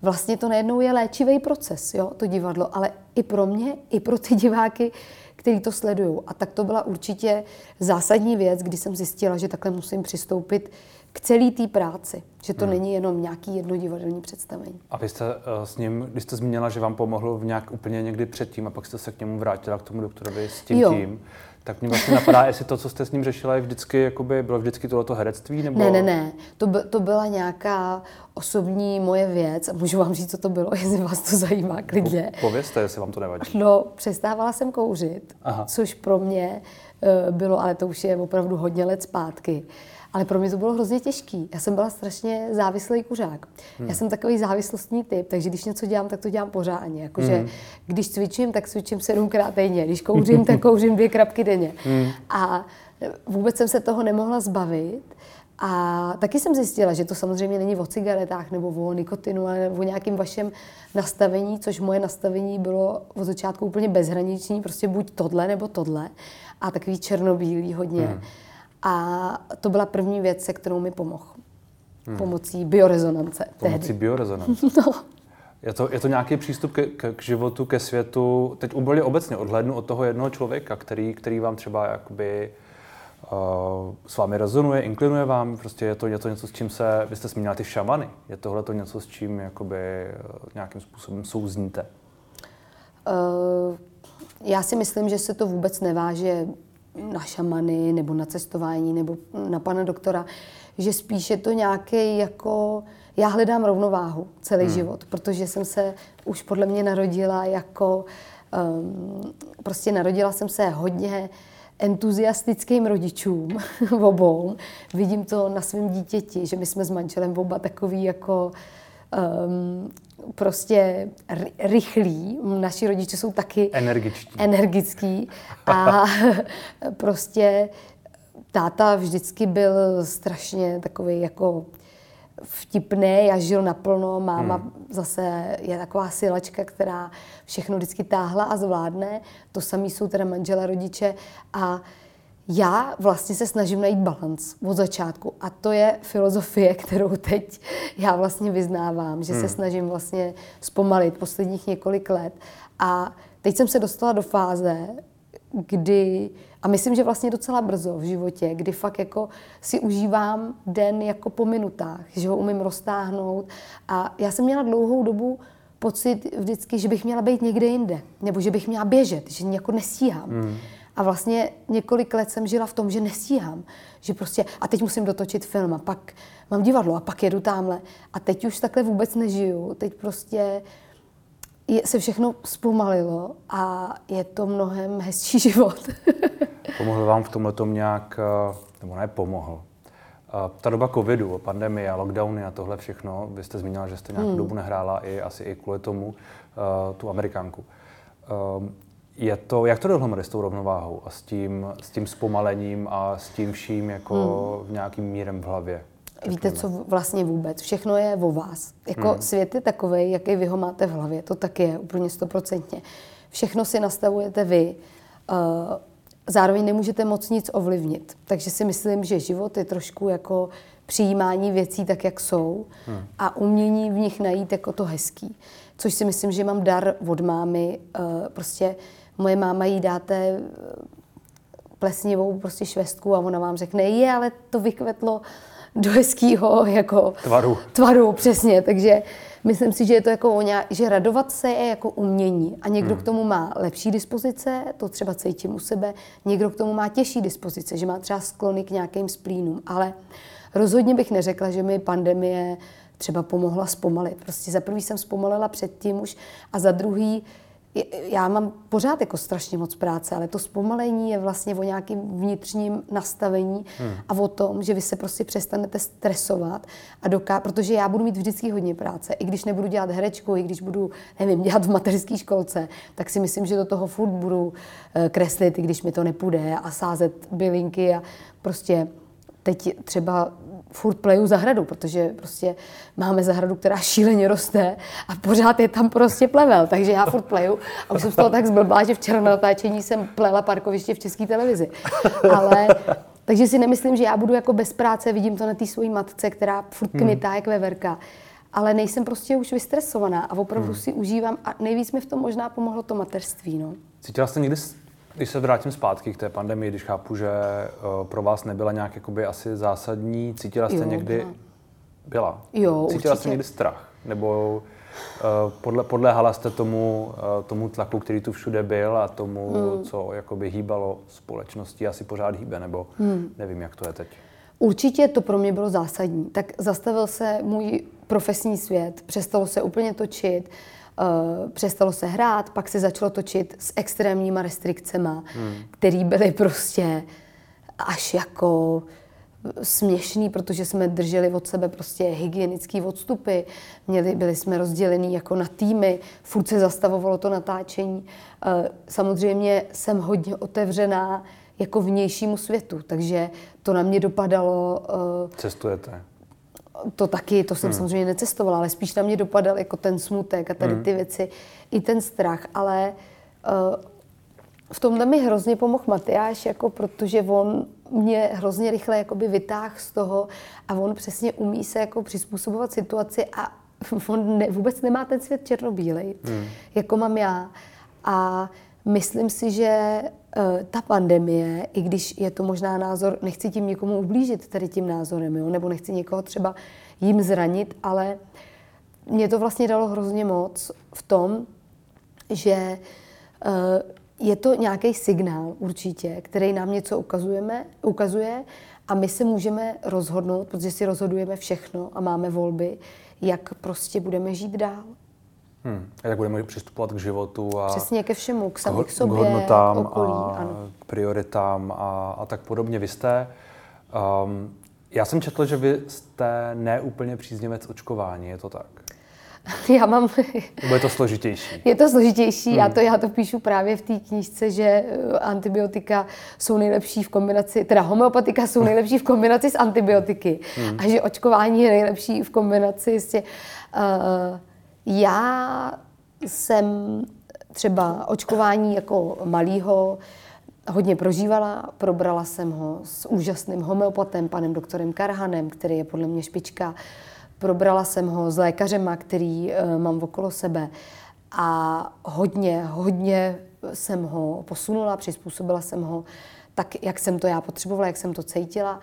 [SPEAKER 2] vlastně to najednou je léčivý proces, jo, to divadlo, ale i pro mě, i pro ty diváky, kteří to sledují. A tak to byla určitě zásadní věc, kdy jsem zjistila, že takhle musím přistoupit k celé té práci, že to hmm. není jenom nějaký jedno divadelní představení.
[SPEAKER 1] A vy jste uh, s ním, když jste zmínila, že vám pomohl v nějak úplně někdy předtím a pak jste se k němu vrátila, k tomu doktorovi s tím jo. tím, tak mě vlastně napadá, jestli to, co jste s ním řešila, je vždycky, jakoby, bylo vždycky tohleto herectví? Nebo...
[SPEAKER 2] Ne, ne, ne. To, by, to byla nějaká osobní moje věc. Můžu vám říct, co to bylo, jestli vás to zajímá, klidně.
[SPEAKER 1] Po, povězte, jestli vám to nevadí.
[SPEAKER 2] No, přestávala jsem kouřit, Aha. což pro mě uh, bylo, ale to už je opravdu hodně let zpátky. Ale pro mě to bylo hrozně těžký. Já jsem byla strašně závislý kuřák. Hmm. Já jsem takový závislostní typ, takže když něco dělám, tak to dělám pořádně. Jakože hmm. když cvičím, tak cvičím sedmkrát denně. Když kouřím, tak kouřím dvě krapky denně. Hmm. A vůbec jsem se toho nemohla zbavit. A taky jsem zjistila, že to samozřejmě není o cigaretách nebo o nikotinu, ale o nějakém vašem nastavení, což moje nastavení bylo od začátku úplně bezhraniční, prostě buď tohle nebo tohle. A takový černobílý hodně. Hmm. A to byla první věc, se kterou mi pomohl. Hmm. Pomocí biorezonance.
[SPEAKER 1] Pomocí tehdy. biorezonance. no. Je to, je to nějaký přístup ke, k, k životu, ke světu, teď úplně obecně odhlednu od toho jednoho člověka, který, který vám třeba jakoby uh, s vámi rezonuje, inklinuje vám, prostě je to něco, něco, s čím se, vy jste zmínila ty šamany, je tohle to něco, s čím jakoby uh, nějakým způsobem souzníte?
[SPEAKER 2] Uh, já si myslím, že se to vůbec neváže na šamany nebo na cestování nebo na pana doktora, že spíš je to nějaký jako, já hledám rovnováhu celý hmm. život, protože jsem se už podle mě narodila jako, um, prostě narodila jsem se hodně entuziastickým rodičům obou. Vidím to na svém dítěti, že my jsme s manželem oba takový jako um, prostě rychlí. Naši rodiče jsou taky
[SPEAKER 1] energičtí.
[SPEAKER 2] energický. A prostě táta vždycky byl strašně takový jako vtipný a žil naplno. Máma hmm. zase je taková silačka, která všechno vždycky táhla a zvládne. To samý jsou teda manžela rodiče. A já vlastně se snažím najít balans od začátku a to je filozofie, kterou teď já vlastně vyznávám, že hmm. se snažím vlastně zpomalit posledních několik let a teď jsem se dostala do fáze, kdy, a myslím, že vlastně docela brzo v životě, kdy fakt jako si užívám den jako po minutách, že ho umím roztáhnout a já jsem měla dlouhou dobu pocit vždycky, že bych měla být někde jinde, nebo že bych měla běžet, že jako nestíhám. Hmm. A vlastně několik let jsem žila v tom, že nestíhám. Že prostě, a teď musím dotočit film a pak mám divadlo a pak jedu tamhle. A teď už takhle vůbec nežiju. Teď prostě je, se všechno zpomalilo a je to mnohem hezčí život.
[SPEAKER 1] pomohl vám v tomhle tom nějak, eh, nebo ne pomohl, eh, ta doba covidu, pandemie, lockdowny a tohle všechno, vy jste zmínila, že jste nějakou hmm. dobu nehrála i asi i kvůli tomu uh, tu Amerikánku. Um, je to, jak to dohromady s tou rovnováhou a s tím, s tím zpomalením a s tím vším jako hmm. v nějakým mírem v hlavě?
[SPEAKER 2] Víte, co vlastně vůbec? Všechno je o vás. Jako hmm. svět je takový, jaký vy ho máte v hlavě. To tak je, úplně stoprocentně. Všechno si nastavujete vy. Uh, zároveň nemůžete moc nic ovlivnit. Takže si myslím, že život je trošku jako přijímání věcí tak, jak jsou hmm. a umění v nich najít jako to hezký. Což si myslím, že mám dar od mámy. Uh, prostě moje máma jí dáte eh, plesnivou prostě švestku a ona vám řekne, je, ale to vykvetlo do hezkého jako
[SPEAKER 1] tvaru.
[SPEAKER 2] tvaru, přesně. Takže myslím si, že je to jako o nějak, že radovat se je jako umění a někdo hmm. k tomu má lepší dispozice, to třeba cítím u sebe, někdo k tomu má těžší dispozice, že má třeba sklony k nějakým splínům, ale rozhodně bych neřekla, že mi pandemie třeba pomohla zpomalit. Prostě za prvý jsem zpomalila předtím už a za druhý já mám pořád jako strašně moc práce, ale to zpomalení je vlastně o nějakém vnitřním nastavení hmm. a o tom, že vy se prostě přestanete stresovat a doká, protože já budu mít vždycky hodně práce. I když nebudu dělat herečku, i když budu, nevím, dělat v mateřské školce, tak si myslím, že do toho furt budu eh, kreslit, i když mi to nepůjde a sázet bylinky a prostě teď třeba furt pleju zahradu, protože prostě máme zahradu, která šíleně roste a pořád je tam prostě plevel, takže já furt pleju a už jsem z toho tak zblbá, že včera na natáčení jsem plela parkoviště v české televizi. Ale takže si nemyslím, že já budu jako bez práce, vidím to na té svojí matce, která furt hmm. kmitá hmm. jak veverka. Ale nejsem prostě už vystresovaná a opravdu hmm. si užívám a nejvíc mi v tom možná pomohlo to mateřství. No.
[SPEAKER 1] Cítila jste někdy když se vrátím zpátky k té pandemii, když chápu, že uh, pro vás nebyla nějak jakoby asi zásadní, cítila jste jo, někdy... Byla. byla.
[SPEAKER 2] Jo,
[SPEAKER 1] Cítila
[SPEAKER 2] určitě.
[SPEAKER 1] jste někdy strach? Nebo uh, podle, podléhala jste tomu, uh, tomu tlaku, který tu všude byl a tomu, hmm. co jakoby hýbalo společností, asi pořád hýbe, nebo hmm. nevím, jak to je teď.
[SPEAKER 2] Určitě to pro mě bylo zásadní. Tak zastavil se můj profesní svět, přestalo se úplně točit. Uh, přestalo se hrát, pak se začalo točit s extrémníma restrikcema, hmm. které byly prostě až jako směšný, protože jsme drželi od sebe prostě hygienické odstupy, měli, byli jsme rozdělení jako na týmy, furt se zastavovalo to natáčení. Uh, samozřejmě jsem hodně otevřená jako vnějšímu světu, takže to na mě dopadalo.
[SPEAKER 1] Uh, Cestujete?
[SPEAKER 2] To taky, to jsem hmm. samozřejmě necestovala, ale spíš na mě dopadal jako ten smutek a tady hmm. ty věci, i ten strach, ale uh, v tomhle mi hrozně pomohl Matyáš, jako protože on mě hrozně rychle jakoby vytáhl z toho a on přesně umí se jako přizpůsobovat situaci a on ne, vůbec nemá ten svět černobílej, hmm. jako mám já. A myslím si, že Eh, ta pandemie, i když je to možná názor, nechci tím někomu ublížit tady tím názorem, jo? nebo nechci někoho třeba jim zranit, ale mě to vlastně dalo hrozně moc v tom, že eh, je to nějaký signál určitě, který nám něco ukazujeme, ukazuje a my se můžeme rozhodnout, protože si rozhodujeme všechno a máme volby, jak prostě budeme žít dál.
[SPEAKER 1] Hmm. A jak budeme přistupovat k životu a
[SPEAKER 2] Přesně ke všemu, k sami k sobě,
[SPEAKER 1] k hodnotám
[SPEAKER 2] k okolí,
[SPEAKER 1] a
[SPEAKER 2] ano.
[SPEAKER 1] k prioritám a, a tak podobně. Vy jste, um, já jsem četl, že vy jste neúplně příznivec očkování, je to tak?
[SPEAKER 2] Já mám...
[SPEAKER 1] Nebo je to složitější?
[SPEAKER 2] Je to složitější, hmm. já, to, já to píšu právě v té knížce, že eh, antibiotika jsou nejlepší v kombinaci, teda homeopatika jsou nejlepší v kombinaci s antibiotiky hmm. a že očkování je nejlepší v kombinaci s tě, uh, já jsem třeba očkování jako malýho hodně prožívala. Probrala jsem ho s úžasným homeopatem, panem doktorem Karhanem, který je podle mě špička. Probrala jsem ho s lékařema, který uh, mám okolo sebe. A hodně, hodně jsem ho posunula, přizpůsobila jsem ho tak, jak jsem to já potřebovala, jak jsem to cítila.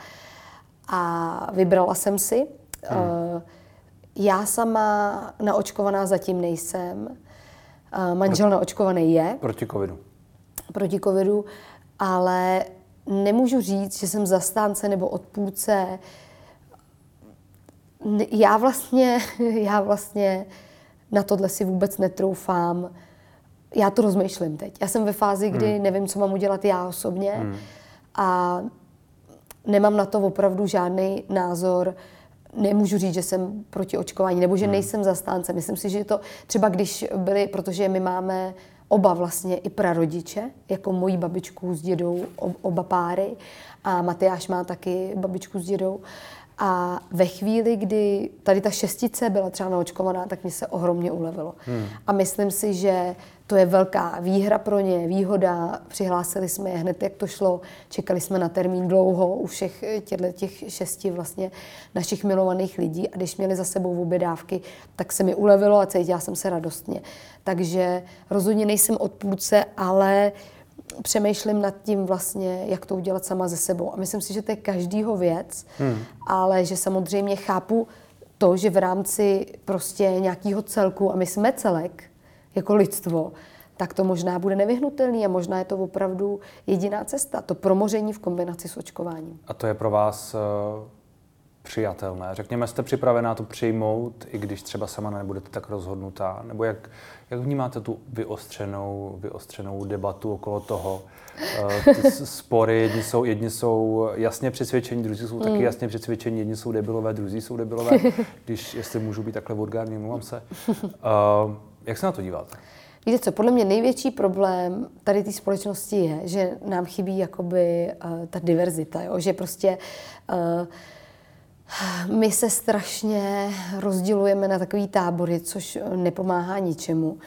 [SPEAKER 2] A vybrala jsem si. Hmm. Uh, já sama naočkovaná zatím nejsem. Manžel naočkovaný je.
[SPEAKER 1] Proti covidu.
[SPEAKER 2] Proti covidu, ale nemůžu říct, že jsem zastánce nebo odpůrce. Já vlastně, já vlastně na tohle si vůbec netroufám. Já to rozmýšlím teď. Já jsem ve fázi, kdy hmm. nevím, co mám udělat já osobně hmm. a nemám na to opravdu žádný názor nemůžu říct, že jsem proti očkování, nebo že hmm. nejsem zastánce. Myslím si, že to třeba když byli, protože my máme oba vlastně i prarodiče, jako mojí babičku s dědou, oba páry, a Matyáš má taky babičku s dědou. A ve chvíli, kdy tady ta šestice byla třeba naočkovaná, tak mi se ohromně ulevilo. Hmm. A myslím si, že to je velká výhra pro ně, výhoda. Přihlásili jsme je hned, jak to šlo. Čekali jsme na termín dlouho u všech těchto těch šesti vlastně našich milovaných lidí. A když měli za sebou obě dávky, tak se mi ulevilo a cítila jsem se radostně. Takže rozhodně nejsem odpůrce, ale přemýšlím nad tím vlastně, jak to udělat sama ze sebou. A myslím si, že to je každýho věc, hmm. ale že samozřejmě chápu to, že v rámci prostě nějakého celku, a my jsme celek, jako lidstvo, tak to možná bude nevyhnutelný a možná je to opravdu jediná cesta. To promoření v kombinaci s očkováním.
[SPEAKER 1] A to je pro vás uh, přijatelné? Řekněme, jste připravená to přijmout, i když třeba sama nebudete tak rozhodnutá? Nebo jak, jak vnímáte tu vyostřenou, vyostřenou debatu okolo toho? Eh, ty spory, jedni jsou, jedni jsou jasně přesvědčení, druzí jsou taky mm. jasně přesvědčení, jedni jsou debilové, druzí jsou debilové, když, jestli můžu být takhle vulgární, mluvám se. Uh, jak se na to díváte?
[SPEAKER 2] Víte co, podle mě největší problém tady té společnosti je, že nám chybí jakoby uh, ta diverzita, jo? že prostě uh, my se strašně rozdělujeme na takový tábory, což nepomáhá ničemu.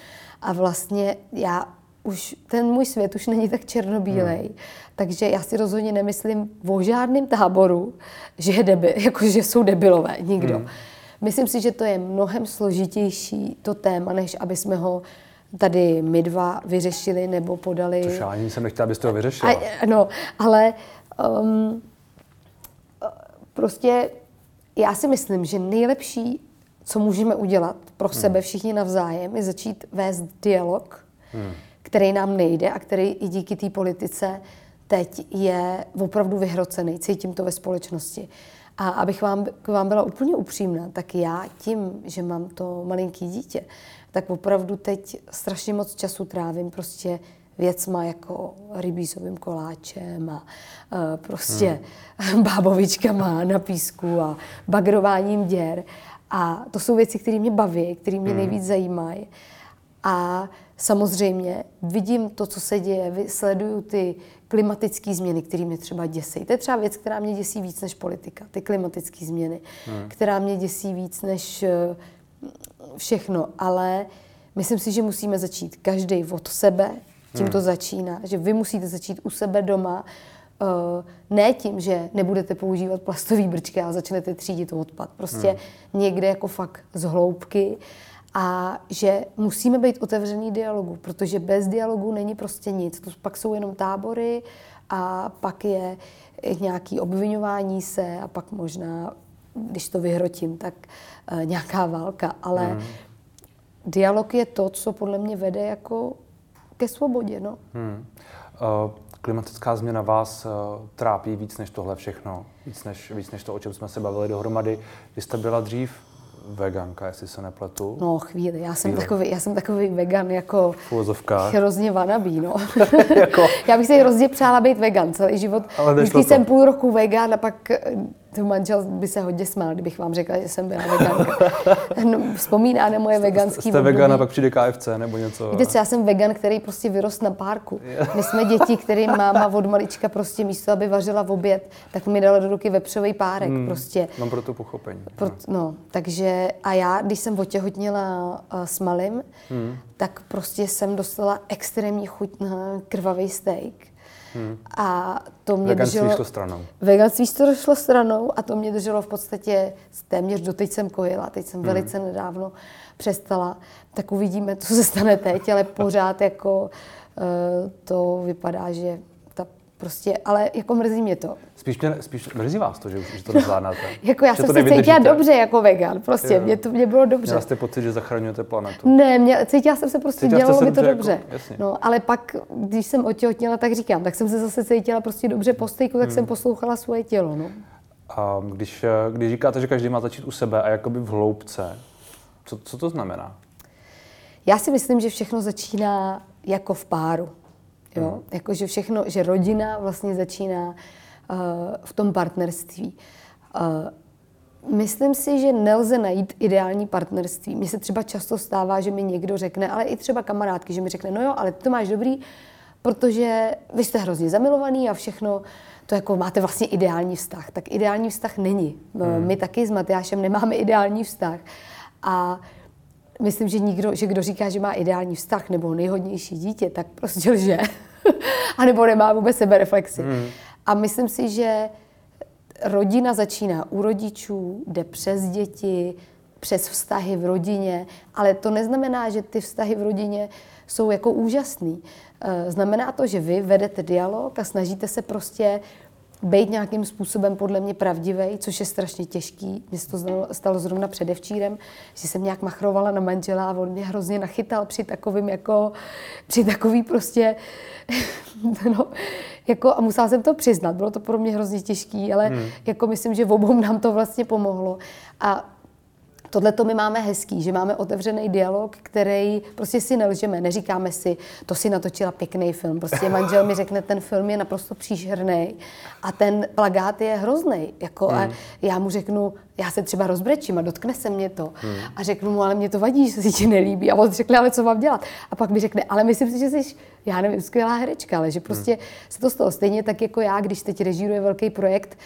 [SPEAKER 2] A vlastně já už, ten můj svět už není tak černobílej. Hmm. Takže já si rozhodně nemyslím o žádném táboru, že, je debil, jako, že jsou debilové. Nikdo. Hmm. Myslím si, že to je mnohem složitější to téma, než aby jsme ho tady my dva vyřešili nebo podali.
[SPEAKER 1] Což já ani jsem nechtěla, abyste ho vyřešila.
[SPEAKER 2] A, no, ale um, prostě já si myslím, že nejlepší, co můžeme udělat pro hmm. sebe všichni navzájem, je začít vést dialog, hmm. který nám nejde a který i díky té politice teď je opravdu vyhrocený. Cítím to ve společnosti. A abych vám, k vám byla úplně upřímná, tak já tím, že mám to malinký dítě, tak opravdu teď strašně moc času trávím prostě věcma jako rybízovým koláčem a uh, prostě hmm. bábovičkama na písku a bagrováním děr. A to jsou věci, které mě baví, které mě hmm. nejvíc zajímají. A samozřejmě vidím to, co se děje, sleduju ty klimatické změny, které mě třeba děsí. To je třeba věc, která mě děsí víc než politika, ty klimatické změny, hmm. která mě děsí víc než uh, všechno. Ale myslím si, že musíme začít každý od sebe, tím to hmm. začíná, že vy musíte začít u sebe doma, uh, ne tím, že nebudete používat plastové brčky, ale začnete třídit odpad. Prostě hmm. někde jako fakt z hloubky a že musíme být otevřený dialogu, protože bez dialogu není prostě nic. To pak jsou jenom tábory a pak je nějaký obvinování se a pak možná, když to vyhrotím, tak uh, nějaká válka. Ale hmm. dialog je to, co podle mě vede jako ke svobodě. No. Hmm.
[SPEAKER 1] Uh, klimatická změna vás uh, trápí víc než tohle všechno, víc než, víc než to, o čem jsme se bavili dohromady. Vy jste byla dřív veganka, jestli se nepletu.
[SPEAKER 2] No chvíli, já jsem, takový, já jsem takový vegan jako hrozně vanabí, no. jako... já bych si hrozně přála být vegan celý život. Ale Vždycky jsem půl roku vegan a pak to manžel by se hodně smál, kdybych vám řekla, že jsem byla veganka. No, vzpomíná na moje veganský
[SPEAKER 1] Jste vegan a pak přijde KFC nebo něco?
[SPEAKER 2] Víte co, já jsem vegan, který prostě vyrost na párku. My jsme děti, kterým máma od malička prostě místo, aby vařila v oběd, tak mi dala do ruky vepřový párek. Hmm, prostě.
[SPEAKER 1] Mám pro to pochopení.
[SPEAKER 2] Pro, no, takže a já, když jsem otěhotněla uh, s malým, hmm. tak prostě jsem dostala extrémní chuť na krvavý steak
[SPEAKER 1] Hmm. A to mě Veganství drželo... šlo stranou.
[SPEAKER 2] Veganství to šlo stranou a to mě drželo v podstatě téměř doteď jsem kojila. Teď jsem hmm. velice nedávno přestala. Tak uvidíme, co se stane teď, ale pořád jako uh, to vypadá, že Prostě, ale jako mrzí mě to.
[SPEAKER 1] Spíš, mě, spíš mrzí vás to, že už to nezvládnáte.
[SPEAKER 2] jako já jsem se cítila dobře jako vegan, prostě, mě to mě bylo dobře.
[SPEAKER 1] Měla jste pocit, že zachraňujete planetu?
[SPEAKER 2] Ne, mě, cítila jsem se prostě, cítila dělalo mi to dobře. Jako, no, ale pak, když jsem otěhotněla, tak říkám, tak jsem se zase cítila prostě dobře po stejku, tak hmm. jsem poslouchala svoje tělo. No.
[SPEAKER 1] A když, když říkáte, že každý má začít u sebe a jakoby v hloubce, co, co to znamená?
[SPEAKER 2] Já si myslím, že všechno začíná jako v páru. Jo? Hmm. Jako, že všechno, že rodina vlastně začíná uh, v tom partnerství. Uh, myslím si, že nelze najít ideální partnerství. Mně se třeba často stává, že mi někdo řekne, ale i třeba kamarádky, že mi řekne, no jo, ale ty to máš dobrý, protože vy jste hrozně zamilovaný a všechno, to jako máte vlastně ideální vztah. Tak ideální vztah není. Hmm. My taky s Matyášem nemáme ideální vztah. A myslím, že nikdo, že kdo říká, že má ideální vztah nebo nejhodnější dítě, tak prostě lže. a nebo nemá vůbec sebereflexi. Mm. A myslím si, že rodina začíná u rodičů, jde přes děti, přes vztahy v rodině, ale to neznamená, že ty vztahy v rodině jsou jako úžasný. Eh, znamená to, že vy vedete dialog a snažíte se prostě být nějakým způsobem podle mě pravdivý, což je strašně těžký. Mně se to stalo zrovna předevčírem, že jsem nějak machrovala na manžela a on mě hrozně nachytal při takovým jako, při takový prostě, no, jako, a musela jsem to přiznat, bylo to pro mě hrozně těžké, ale hmm. jako myslím, že obou nám to vlastně pomohlo. A Tohle to my máme hezký, že máme otevřený dialog, který prostě si nelžeme, neříkáme si, to si natočila pěkný film. Prostě manžel mi řekne, ten film je naprosto příšerný a ten plagát je hrozný. Jako, hmm. A já mu řeknu, já se třeba rozbrečím a dotkne se mě to. Hmm. A řeknu mu, ale mě to vadí, že se ti nelíbí. A on řekne, ale co mám dělat? A pak mi řekne, ale myslím si, že jsi, já nevím, skvělá herečka, ale že prostě hmm. se to stalo stejně tak jako já, když teď režíruje velký projekt,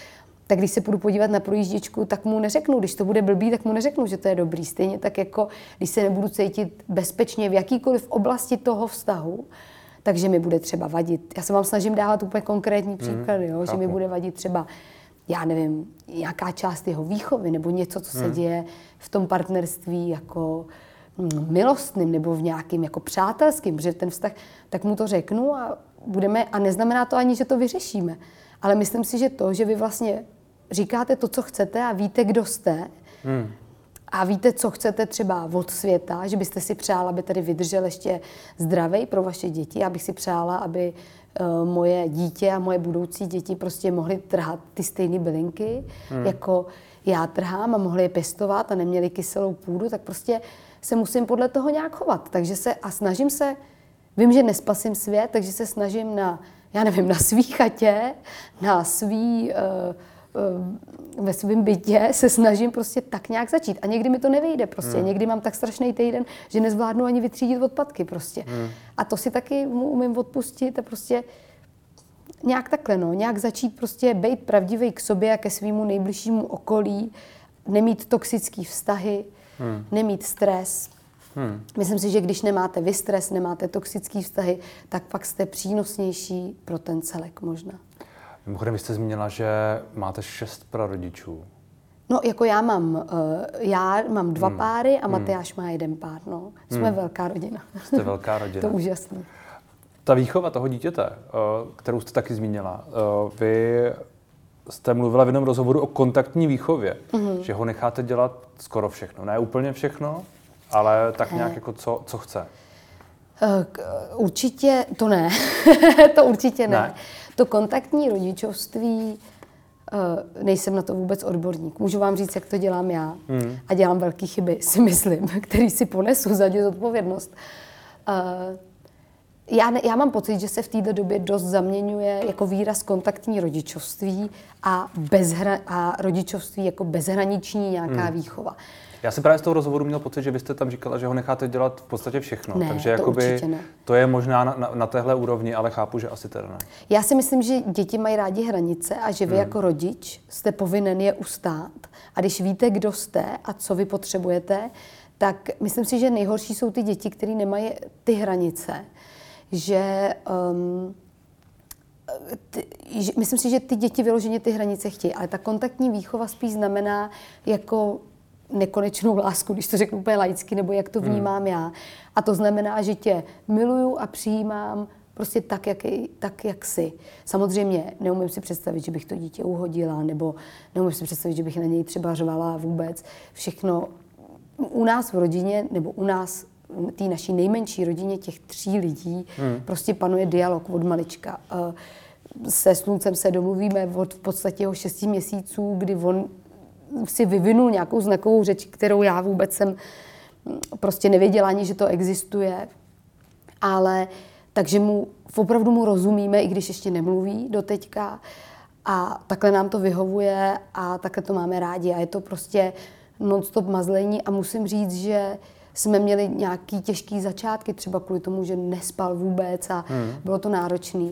[SPEAKER 2] tak když se půjdu podívat na projížděčku, tak mu neřeknu, když to bude blbý, tak mu neřeknu, že to je dobrý. Stejně tak jako, když se nebudu cítit bezpečně v jakýkoliv oblasti toho vztahu, takže mi bude třeba vadit. Já se vám snažím dávat úplně konkrétní hmm, příklady, hmm, jo, že mi bude vadit třeba, já nevím, nějaká část jeho výchovy nebo něco, co se hmm. děje v tom partnerství jako hm, milostným nebo v nějakým jako přátelským, protože ten vztah, tak mu to řeknu a budeme, a neznamená to ani, že to vyřešíme. Ale myslím si, že to, že vy vlastně říkáte to, co chcete a víte, kdo jste. Hmm. A víte, co chcete třeba od světa, že byste si přála, aby tady vydržel ještě zdravý pro vaše děti. Já bych si přála, aby uh, moje dítě a moje budoucí děti prostě mohly trhat ty stejné bylinky, hmm. jako já trhám a mohli je pěstovat a neměli kyselou půdu, tak prostě se musím podle toho nějak chovat. Takže se a snažím se, vím, že nespasím svět, takže se snažím na, já nevím, na svý chatě, na svý uh, Eh, ve svém bytě se snažím prostě tak nějak začít. A někdy mi to nevyjde prostě. Hmm. Někdy mám tak strašný týden, že nezvládnu ani vytřídit odpadky prostě. Hmm. A to si taky umím odpustit a prostě nějak takhle, no. Nějak začít prostě být pravdivý k sobě a ke svýmu nejbližšímu okolí, nemít toxické vztahy, hmm. nemít stres. Hmm. Myslím si, že když nemáte vy stres, nemáte toxické vztahy, tak pak jste přínosnější pro ten celek možná.
[SPEAKER 1] Mimochodem, vy jste zmínila, že máte šest prarodičů.
[SPEAKER 2] No, jako já mám, uh, já mám dva hmm. páry a hmm. Matyáš má jeden pár, no. Jsme hmm. velká rodina.
[SPEAKER 1] Jste velká rodina.
[SPEAKER 2] to je úžasné.
[SPEAKER 1] Ta výchova toho dítěte, uh, kterou jste taky zmínila, uh, vy jste mluvila v jednom rozhovoru o kontaktní výchově, mm-hmm. že ho necháte dělat skoro všechno. Ne úplně všechno, ale tak nějak jako co, co chce.
[SPEAKER 2] Určitě to ne. to určitě ne. ne. To kontaktní rodičovství, uh, nejsem na to vůbec odborník. Můžu vám říct, jak to dělám já. Hmm. A dělám velké chyby, si myslím, který si ponesu za ně zodpovědnost. Uh, já, ne, já mám pocit, že se v této době dost zaměňuje jako výraz kontaktní rodičovství a, bezhra, a rodičovství jako bezhraniční nějaká hmm. výchova.
[SPEAKER 1] Já jsem právě z toho rozhovoru měl pocit, že byste tam říkala, že ho necháte dělat v podstatě všechno.
[SPEAKER 2] Ne,
[SPEAKER 1] Takže
[SPEAKER 2] to jakoby,
[SPEAKER 1] ne. to je možná na, na, na téhle úrovni, ale chápu, že asi teda ne.
[SPEAKER 2] Já si myslím, že děti mají rádi hranice a že vy hmm. jako rodič jste povinen je ustát. A když víte, kdo jste a co vy potřebujete, tak myslím si, že nejhorší jsou ty děti, které nemají ty hranice. Že um, ty, myslím si, že ty děti vyloženě ty hranice chtějí, ale ta kontaktní výchova spíš znamená jako nekonečnou lásku, když to řeknu úplně laicky, nebo jak to hmm. vnímám hmm. já. A to znamená, že tě miluju a přijímám prostě tak, jak, tak, jak jsi. Samozřejmě neumím si představit, že bych to dítě uhodila, nebo neumím si představit, že bych na něj třeba řvala vůbec. Všechno u nás v rodině, nebo u nás té naší nejmenší rodině těch tří lidí hmm. prostě panuje dialog od malička. Eh, se sluncem se domluvíme od v podstatě jeho šesti měsíců, kdy on si vyvinul nějakou znakovou řeč, kterou já vůbec jsem prostě nevěděla ani, že to existuje. Ale takže mu opravdu mu rozumíme, i když ještě nemluví do teďka. A takhle nám to vyhovuje a takhle to máme rádi. A je to prostě non-stop mazlení a musím říct, že jsme měli nějaký těžký začátky, třeba kvůli tomu, že nespal vůbec a hmm. bylo to náročné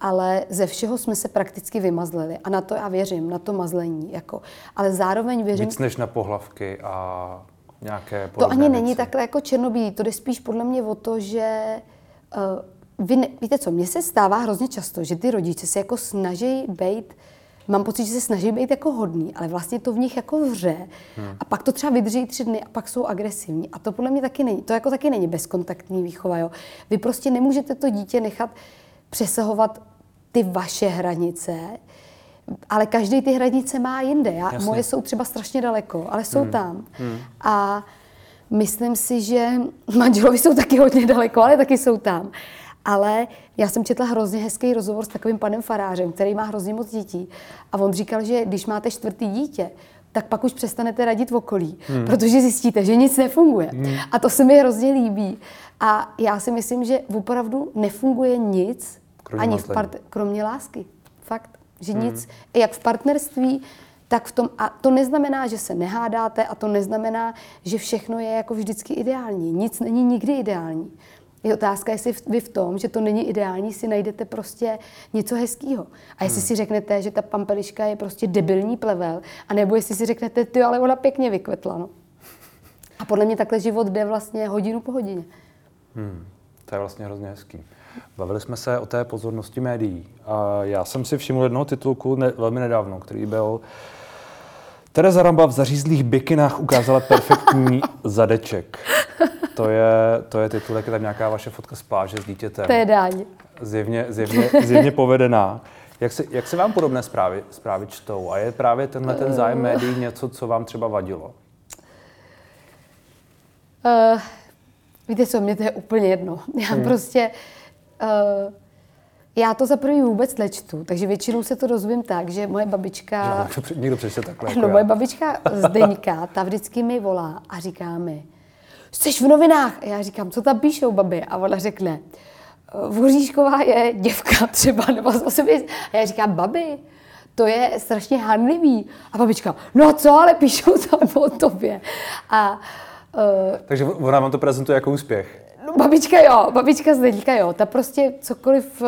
[SPEAKER 2] ale ze všeho jsme se prakticky vymazlili. A na to já věřím, na to mazlení. Jako. Ale zároveň věřím...
[SPEAKER 1] Víc než na pohlavky a nějaké
[SPEAKER 2] To ani věci. není takhle jako černobílý. To jde spíš podle mě o to, že uh, vy ne, víte co, mně se stává hrozně často, že ty rodiče se jako snaží být mám pocit, že se snaží být jako hodný, ale vlastně to v nich jako vře. Hmm. A pak to třeba vydrží tři dny a pak jsou agresivní. A to podle mě taky není. To jako taky není bezkontaktní výchova. Jo? Vy prostě nemůžete to dítě nechat přesahovat ty vaše hranice, ale každý ty hranice má jinde. Já, moje jsou třeba strašně daleko, ale jsou hmm. tam. Hmm. A myslím si, že manželovi jsou taky hodně daleko, ale taky jsou tam. Ale já jsem četla hrozně hezký rozhovor s takovým panem farářem, který má hrozně moc dětí. A on říkal, že když máte čtvrtý dítě, tak pak už přestanete radit v okolí, hmm. protože zjistíte, že nic nefunguje. Hmm. A to se mi hrozně líbí. A já si myslím, že opravdu nefunguje nic, kromě ani v part- kromě lásky. Fakt, že hmm. nic, jak v partnerství, tak v tom, a to neznamená, že se nehádáte a to neznamená, že všechno je jako vždycky ideální. Nic není nikdy ideální. Je otázka, jestli vy v tom, že to není ideální, si najdete prostě něco hezkého. A jestli hmm. si řeknete, že ta pampeliška je prostě debilní plevel, anebo jestli si řeknete, ty, ale ona pěkně vykvetla. No. A podle mě takhle život jde vlastně hodinu po hodině.
[SPEAKER 1] Hmm. To je vlastně hrozně hezký. Bavili jsme se o té pozornosti médií. A já jsem si všiml jednoho titulku ne, velmi nedávno, který byl Tereza Ramba v zařízlých bikinách ukázala perfektní zadeček. To je, to je titulek, je tam nějaká vaše fotka z pláže s dítětem.
[SPEAKER 2] To je dáň.
[SPEAKER 1] Zjevně, zjevně, zjevně povedená. Jak se, jak se vám podobné zprávy, zprávy čtou? A je právě tenhle ten zájem médií něco, co vám třeba vadilo?
[SPEAKER 2] Uh, víte co, mě to je úplně jedno. Já hmm. prostě... Uh, já to za první vůbec nečtu, takže většinou se to dozvím tak, že moje babička...
[SPEAKER 1] Že někdo přečte takhle
[SPEAKER 2] jako No, já. moje babička Zdeňka, ta vždycky mi volá a říká mi, jsi v novinách. A já říkám, co tam píšou, babi? A ona řekne, Voříšková je děvka třeba, nebo zase. A já říkám, babi, to je strašně hanlivý. A babička, no co, ale píšou tam o tobě. A, uh,
[SPEAKER 1] Takže ona vám to prezentuje jako úspěch.
[SPEAKER 2] Babička jo, babička Zdeňka jo, ta prostě cokoliv,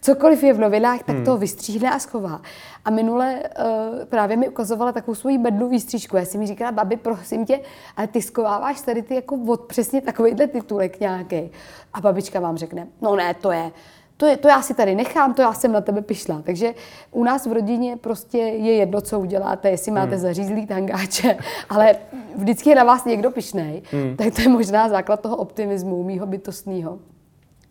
[SPEAKER 2] cokoliv je v novinách, tak hmm. to vystříhne a schová. A minule uh, právě mi ukazovala takovou svoji bednu výstřížku. Já si mi říkala, babi, prosím tě, ale ty schováváš tady ty jako od přesně takovýhle titulek nějaký. A babička vám řekne, no ne, to je, to, je, to já si tady nechám, to já jsem na tebe pišla. Takže u nás v rodině prostě je jedno, co uděláte, jestli máte hmm. zařízlý tangáče, ale vždycky je na vás někdo pišnej. Hmm. Tak to je možná základ toho optimismu, mýho bytostného.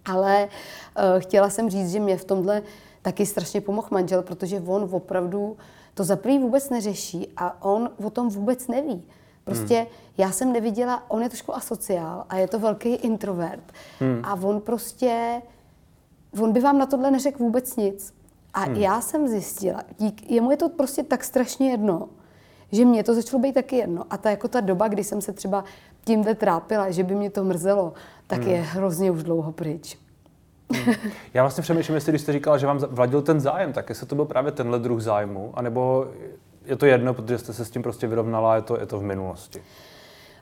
[SPEAKER 2] Ale uh, chtěla jsem říct, že mě v tomhle taky strašně pomohl manžel, protože on opravdu to za vůbec neřeší a on o tom vůbec neví. Prostě hmm. já jsem neviděla, on je trošku asociál a je to velký introvert. Hmm. A on prostě on by vám na tohle neřekl vůbec nic. A hmm. já jsem zjistila, dík, jemu je to prostě tak strašně jedno, že mě to začalo být taky jedno. A ta jako ta doba, kdy jsem se třeba tímhle trápila, že by mě to mrzelo, tak hmm. je hrozně už dlouho pryč.
[SPEAKER 1] Hmm. Já vlastně přemýšlím, jestli když jste říkala, že vám vladil ten zájem, tak jestli to byl právě tenhle druh zájmu, anebo je to jedno, protože jste se s tím prostě vyrovnala je to, je to v minulosti.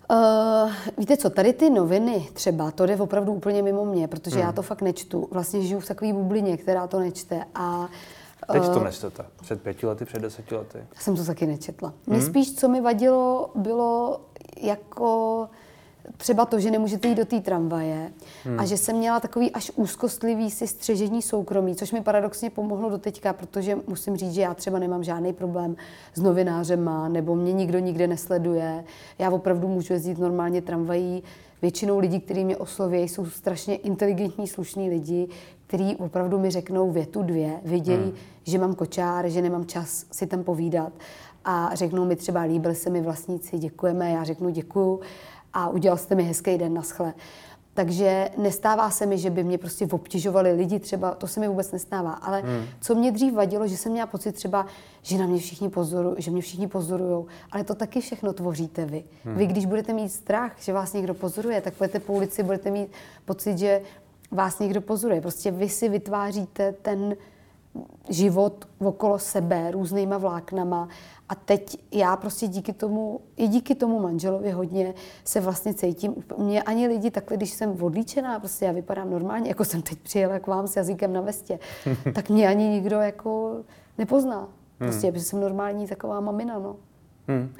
[SPEAKER 2] Uh, víte co, tady ty noviny třeba, to jde opravdu úplně mimo mě, protože hmm. já to fakt nečtu. Vlastně žiju v takové bublině, která to nečte. A
[SPEAKER 1] Teď to eh, nečtete? Před pěti lety, před deseti lety?
[SPEAKER 2] Jsem to taky nečetla. Hmm. spíš, co mi vadilo, bylo jako třeba to, že nemůžete jít do té tramvaje hmm. a že jsem měla takový až úzkostlivý si střežení soukromí, což mi paradoxně pomohlo do teďka, protože musím říct, že já třeba nemám žádný problém s novinářema, nebo mě nikdo nikde nesleduje. Já opravdu můžu jezdit normálně tramvají. Většinou lidí, kteří mě osloví, jsou strašně inteligentní, slušní lidi, kteří opravdu mi řeknou větu dvě, vidějí, hmm. že mám kočár, že nemám čas si tam povídat a řeknou mi třeba, líbil se mi vlastníci, děkujeme, já řeknu děkuju a udělal jste mi hezký den, naschle. Takže nestává se mi, že by mě prostě obtěžovali lidi třeba, to se mi vůbec nestává. Ale hmm. co mě dřív vadilo, že jsem měla pocit třeba, že na mě všichni pozorují, že mě všichni pozorují, ale to taky všechno tvoříte vy. Hmm. Vy, když budete mít strach, že vás někdo pozoruje, tak budete po ulici, budete mít pocit, že vás někdo pozoruje. Prostě vy si vytváříte ten život okolo sebe různýma vláknama a teď já prostě díky tomu, i díky tomu manželovi hodně se vlastně cítím. Mě ani lidi takhle, když jsem odlíčená, prostě já vypadám normálně, jako jsem teď přijela k vám s jazykem na vestě, tak mě ani nikdo jako nepozná. Prostě, hmm. jsem normální taková mamina, no. Hmm.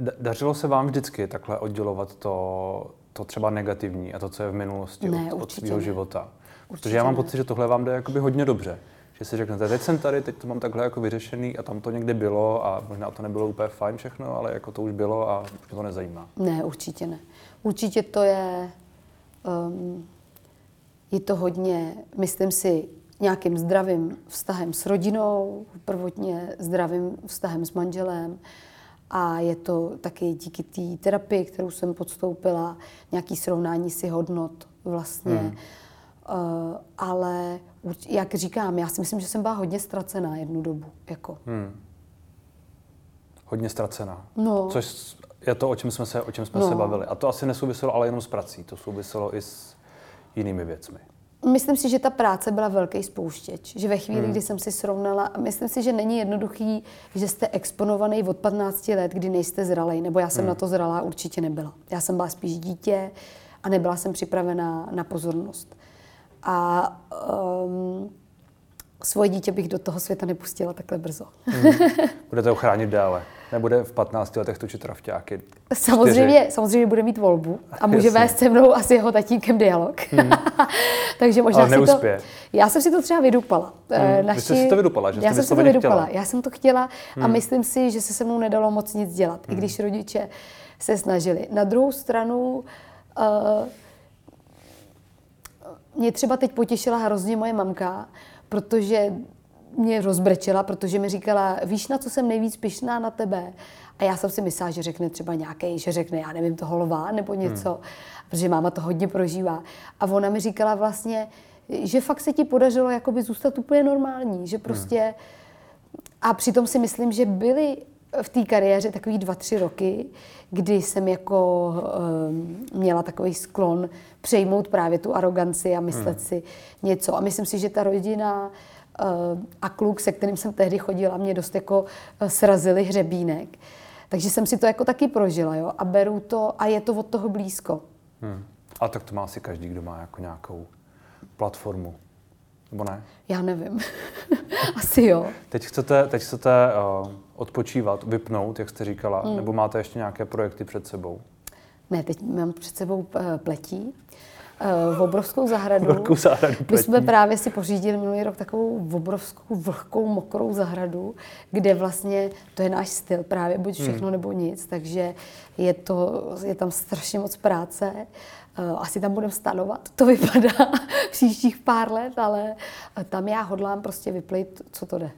[SPEAKER 1] Uh, dařilo se vám vždycky takhle oddělovat to, to třeba negativní a to, co je v minulosti ne, od, od svého života? Určitě Protože já mám ne. pocit, že tohle vám jde jakoby hodně dobře že si řeknete, teď jsem tady, teď to mám takhle jako vyřešený a tam to někde bylo a možná to nebylo úplně fajn všechno, ale jako to už bylo a už mě to nezajímá.
[SPEAKER 2] Ne, určitě ne. Určitě to je, um, je to hodně, myslím si, nějakým zdravým vztahem s rodinou, prvotně zdravým vztahem s manželem a je to taky díky té terapii, kterou jsem podstoupila, nějaký srovnání si hodnot vlastně. Hmm ale jak říkám, já si myslím, že jsem byla hodně ztracená jednu dobu. Jako. Hmm.
[SPEAKER 1] Hodně ztracená.
[SPEAKER 2] No.
[SPEAKER 1] Což je to, o čem jsme se, o čem jsme no. se bavili. A to asi nesouviselo ale jenom s prací, to souviselo i s jinými věcmi.
[SPEAKER 2] Myslím si, že ta práce byla velký spouštěč. Že ve chvíli, hmm. kdy jsem si srovnala, myslím si, že není jednoduchý, že jste exponovaný od 15 let, kdy nejste zralej, nebo já jsem hmm. na to zralá určitě nebyla. Já jsem byla spíš dítě a nebyla jsem připravená na pozornost. A um, svoje dítě bych do toho světa nepustila takhle brzo.
[SPEAKER 1] Hmm. Budete ho chránit dále. Nebude v 15 letech točit rafťáky.
[SPEAKER 2] Samozřejmě, samozřejmě bude mít volbu a může Jasně. vést se mnou a s jeho tatínkem dialog. Hmm. Takže možná
[SPEAKER 1] Ale neuspěje.
[SPEAKER 2] to, Já jsem si to třeba vydupala.
[SPEAKER 1] Hmm. Naši, Vy jste si to vydupala, že
[SPEAKER 2] Já jsem si to vydupala. Chtěla. Já jsem to chtěla a hmm. myslím si, že se se mnou nedalo moc nic dělat, hmm. i když rodiče se snažili. Na druhou stranu uh, mě třeba teď potěšila hrozně moje mamka, protože mě rozbrečela, protože mi říkala, víš, na co jsem nejvíc pišná na tebe? A já jsem si myslela, že řekne třeba nějaký, že řekne, já nevím, toho lva nebo něco, hmm. protože máma to hodně prožívá. A ona mi říkala vlastně, že fakt se ti podařilo jakoby zůstat úplně normální, že prostě... Hmm. A přitom si myslím, že byly v té kariéře takový dva, tři roky, kdy jsem jako um, měla takový sklon přejmout právě tu aroganci a myslet hmm. si něco. A myslím si, že ta rodina uh, a kluk, se kterým jsem tehdy chodila, mě dost jako uh, srazili hřebínek. Takže jsem si to jako taky prožila, jo, a beru to a je to od toho blízko.
[SPEAKER 1] Hmm. A tak to má asi každý, kdo má jako nějakou platformu. Nebo ne?
[SPEAKER 2] Já nevím. Asi jo.
[SPEAKER 1] Teď chcete, teď chcete uh, odpočívat, vypnout, jak jste říkala, mm. nebo máte ještě nějaké projekty před sebou?
[SPEAKER 2] Ne, teď mám před sebou uh, pletí. Uh, v obrovskou zahradu.
[SPEAKER 1] Velkou zahradu
[SPEAKER 2] pletí. My jsme právě si pořídili minulý rok takovou obrovskou, vlhkou, mokrou zahradu, kde vlastně, to je náš styl právě, buď všechno mm. nebo nic, takže je, to, je tam strašně moc práce. Eh, asi tam budeme stanovat, to vypadá příštích pár let, ale eh, tam já hodlám prostě vyplit, co to jde.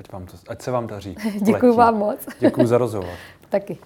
[SPEAKER 1] Ať, vám to, ať se vám daří.
[SPEAKER 2] Děkuji vám moc.
[SPEAKER 1] Děkuji za rozhovor.
[SPEAKER 2] Taky.